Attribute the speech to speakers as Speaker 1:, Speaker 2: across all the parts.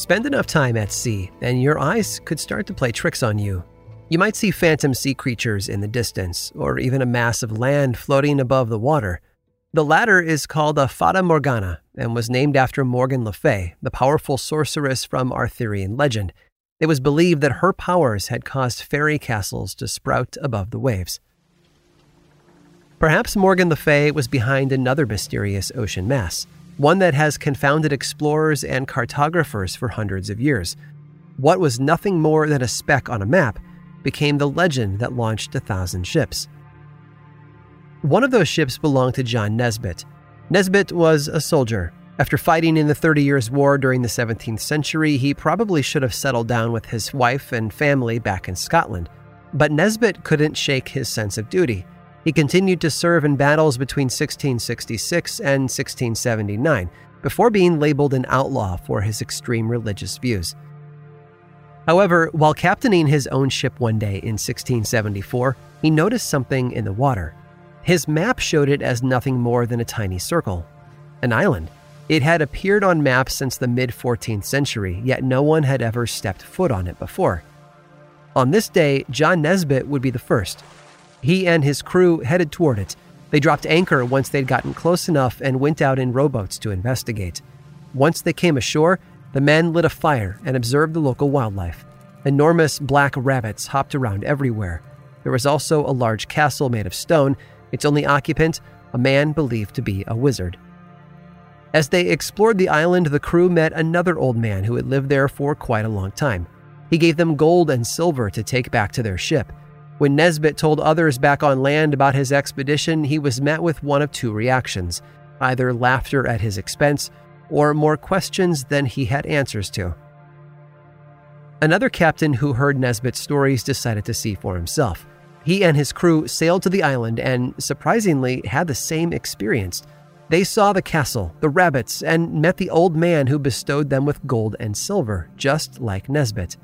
Speaker 1: Spend enough time at sea, and your eyes could start to play tricks on you. You might see phantom sea creatures in the distance, or even a mass of land floating above the water. The latter is called a Fata Morgana and was named after Morgan Le Fay, the powerful sorceress from Arthurian legend. It was believed that her powers had caused fairy castles to sprout above the waves. Perhaps Morgan Le Fay was behind another mysterious ocean mass one that has confounded explorers and cartographers for hundreds of years. What was nothing more than a speck on a map became the legend that launched a thousand ships. One of those ships belonged to John Nesbitt. Nesbitt was a soldier. After fighting in the Thirty Years' War during the 17th century, he probably should have settled down with his wife and family back in Scotland. But Nesbitt couldn't shake his sense of duty. He continued to serve in battles between 1666 and 1679 before being labeled an outlaw for his extreme religious views. However, while captaining his own ship one day in 1674, he noticed something in the water. His map showed it as nothing more than a tiny circle, an island. It had appeared on maps since the mid 14th century, yet no one had ever stepped foot on it before. On this day, John Nesbitt would be the first, he and his crew headed toward it. They dropped anchor once they'd gotten close enough and went out in rowboats to investigate. Once they came ashore, the men lit a fire and observed the local wildlife. Enormous black rabbits hopped around everywhere. There was also a large castle made of stone, its only occupant, a man believed to be a wizard. As they explored the island, the crew met another old man who had lived there for quite a long time. He gave them gold and silver to take back to their ship. When Nesbitt told others back on land about his expedition, he was met with one of two reactions either laughter at his expense or more questions than he had answers to. Another captain who heard Nesbitt's stories decided to see for himself. He and his crew sailed to the island and, surprisingly, had the same experience. They saw the castle, the rabbits, and met the old man who bestowed them with gold and silver, just like Nesbitt.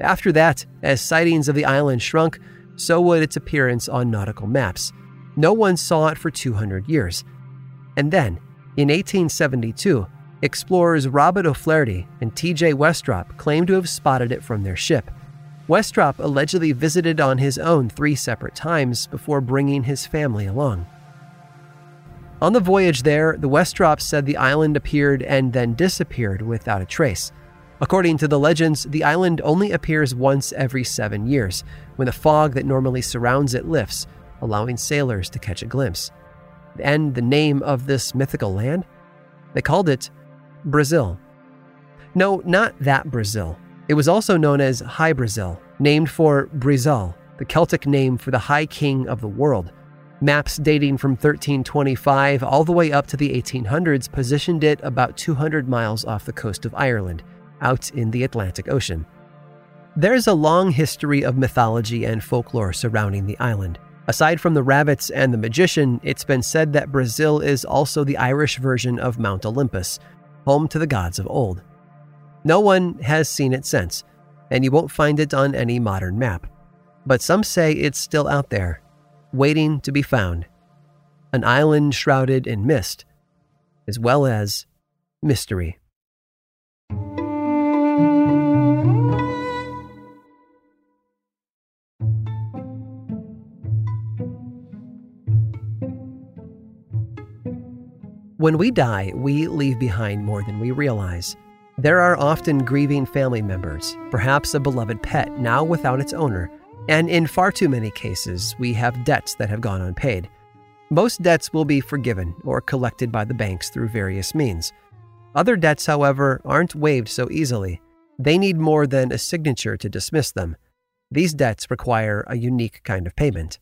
Speaker 1: After that, as sightings of the island shrunk, so would its appearance on nautical maps. No one saw it for 200 years. And then, in 1872, explorers Robert O'Flaherty and T.J. Westropp claimed to have spotted it from their ship. Westropp allegedly visited on his own three separate times before bringing his family along. On the voyage there, the Westropps said the island appeared and then disappeared without a trace. According to the legends, the island only appears once every seven years, when the fog that normally surrounds it lifts, allowing sailors to catch a glimpse. And the name of this mythical land? They called it Brazil. No, not that Brazil. It was also known as High Brazil, named for Breasal, the Celtic name for the High King of the world. Maps dating from 1325 all the way up to the 1800s positioned it about 200 miles off the coast of Ireland out in the Atlantic Ocean. There's a long history of mythology and folklore surrounding the island. Aside from the rabbits and the magician, it's been said that Brazil is also the Irish version of Mount Olympus, home to the gods of old. No one has seen it since, and you won't find it on any modern map. But some say it's still out there, waiting to be found. An island shrouded in mist, as well as mystery. When we die, we leave behind more than we realize. There are often grieving family members, perhaps a beloved pet now without its owner, and in far too many cases, we have debts that have gone unpaid. Most debts will be forgiven or collected by the banks through various means. Other debts, however, aren't waived so easily. They need more than a signature to dismiss them. These debts require a unique kind of payment.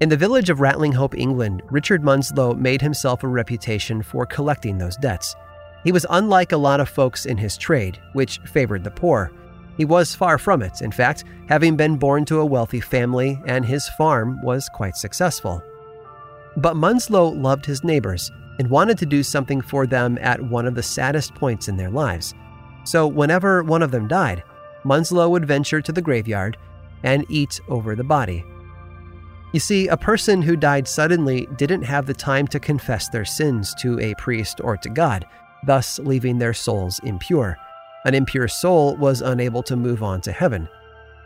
Speaker 1: In the village of Ratlinghope, England, Richard Munslow made himself a reputation for collecting those debts. He was unlike a lot of folks in his trade, which favored the poor. He was far from it, in fact, having been born to a wealthy family, and his farm was quite successful. But Munslow loved his neighbors and wanted to do something for them at one of the saddest points in their lives. So, whenever one of them died, Munslow would venture to the graveyard and eat over the body. You see, a person who died suddenly didn't have the time to confess their sins to a priest or to God, thus leaving their souls impure. An impure soul was unable to move on to heaven.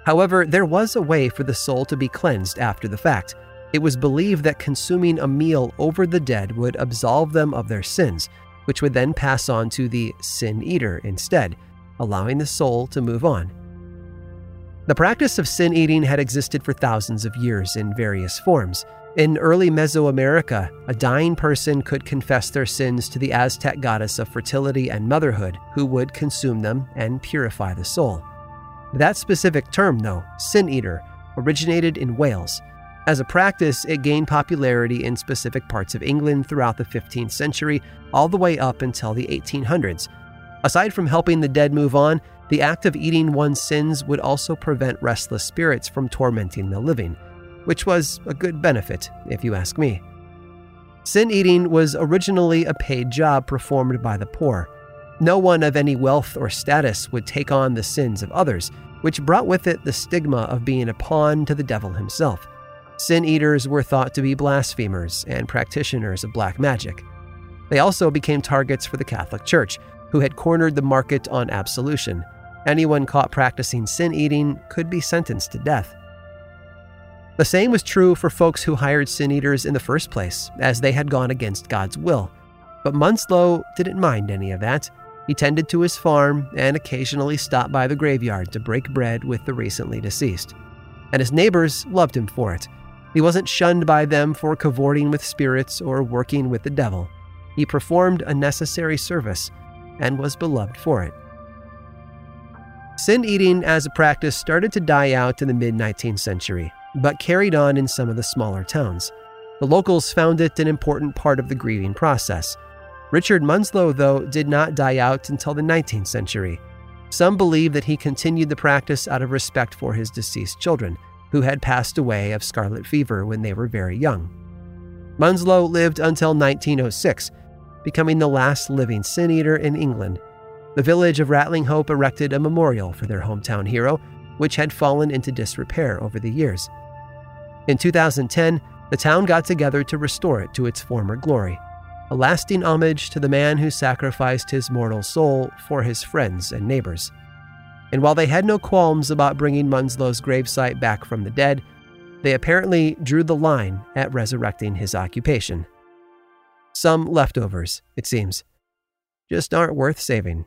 Speaker 1: However, there was a way for the soul to be cleansed after the fact. It was believed that consuming a meal over the dead would absolve them of their sins, which would then pass on to the sin eater instead, allowing the soul to move on. The practice of sin eating had existed for thousands of years in various forms. In early Mesoamerica, a dying person could confess their sins to the Aztec goddess of fertility and motherhood, who would consume them and purify the soul. That specific term, though, sin eater, originated in Wales. As a practice, it gained popularity in specific parts of England throughout the 15th century, all the way up until the 1800s. Aside from helping the dead move on, the act of eating one's sins would also prevent restless spirits from tormenting the living which was a good benefit, if you ask me. Sin eating was originally a paid job performed by the poor. No one of any wealth or status would take on the sins of others, which brought with it the stigma of being a pawn to the devil himself. Sin eaters were thought to be blasphemers and practitioners of black magic. They also became targets for the Catholic Church, who had cornered the market on absolution. Anyone caught practicing sin eating could be sentenced to death. The same was true for folks who hired sin eaters in the first place, as they had gone against God's will. But Munslow didn't mind any of that. He tended to his farm and occasionally stopped by the graveyard to break bread with the recently deceased. And his neighbors loved him for it. He wasn't shunned by them for cavorting with spirits or working with the devil. He performed a necessary service and was beloved for it. Sin eating as a practice started to die out in the mid 19th century but carried on in some of the smaller towns. The locals found it an important part of the grieving process. Richard Munslow, though, did not die out until the 19th century. Some believe that he continued the practice out of respect for his deceased children, who had passed away of scarlet fever when they were very young. Munslow lived until 1906, becoming the last living sin eater in England. The village of Ratlinghope erected a memorial for their hometown hero, which had fallen into disrepair over the years. In 2010, the town got together to restore it to its former glory, a lasting homage to the man who sacrificed his mortal soul for his friends and neighbors. And while they had no qualms about bringing Munslow's gravesite back from the dead, they apparently drew the line at resurrecting his occupation. Some leftovers, it seems, just aren't worth saving.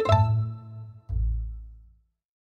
Speaker 1: you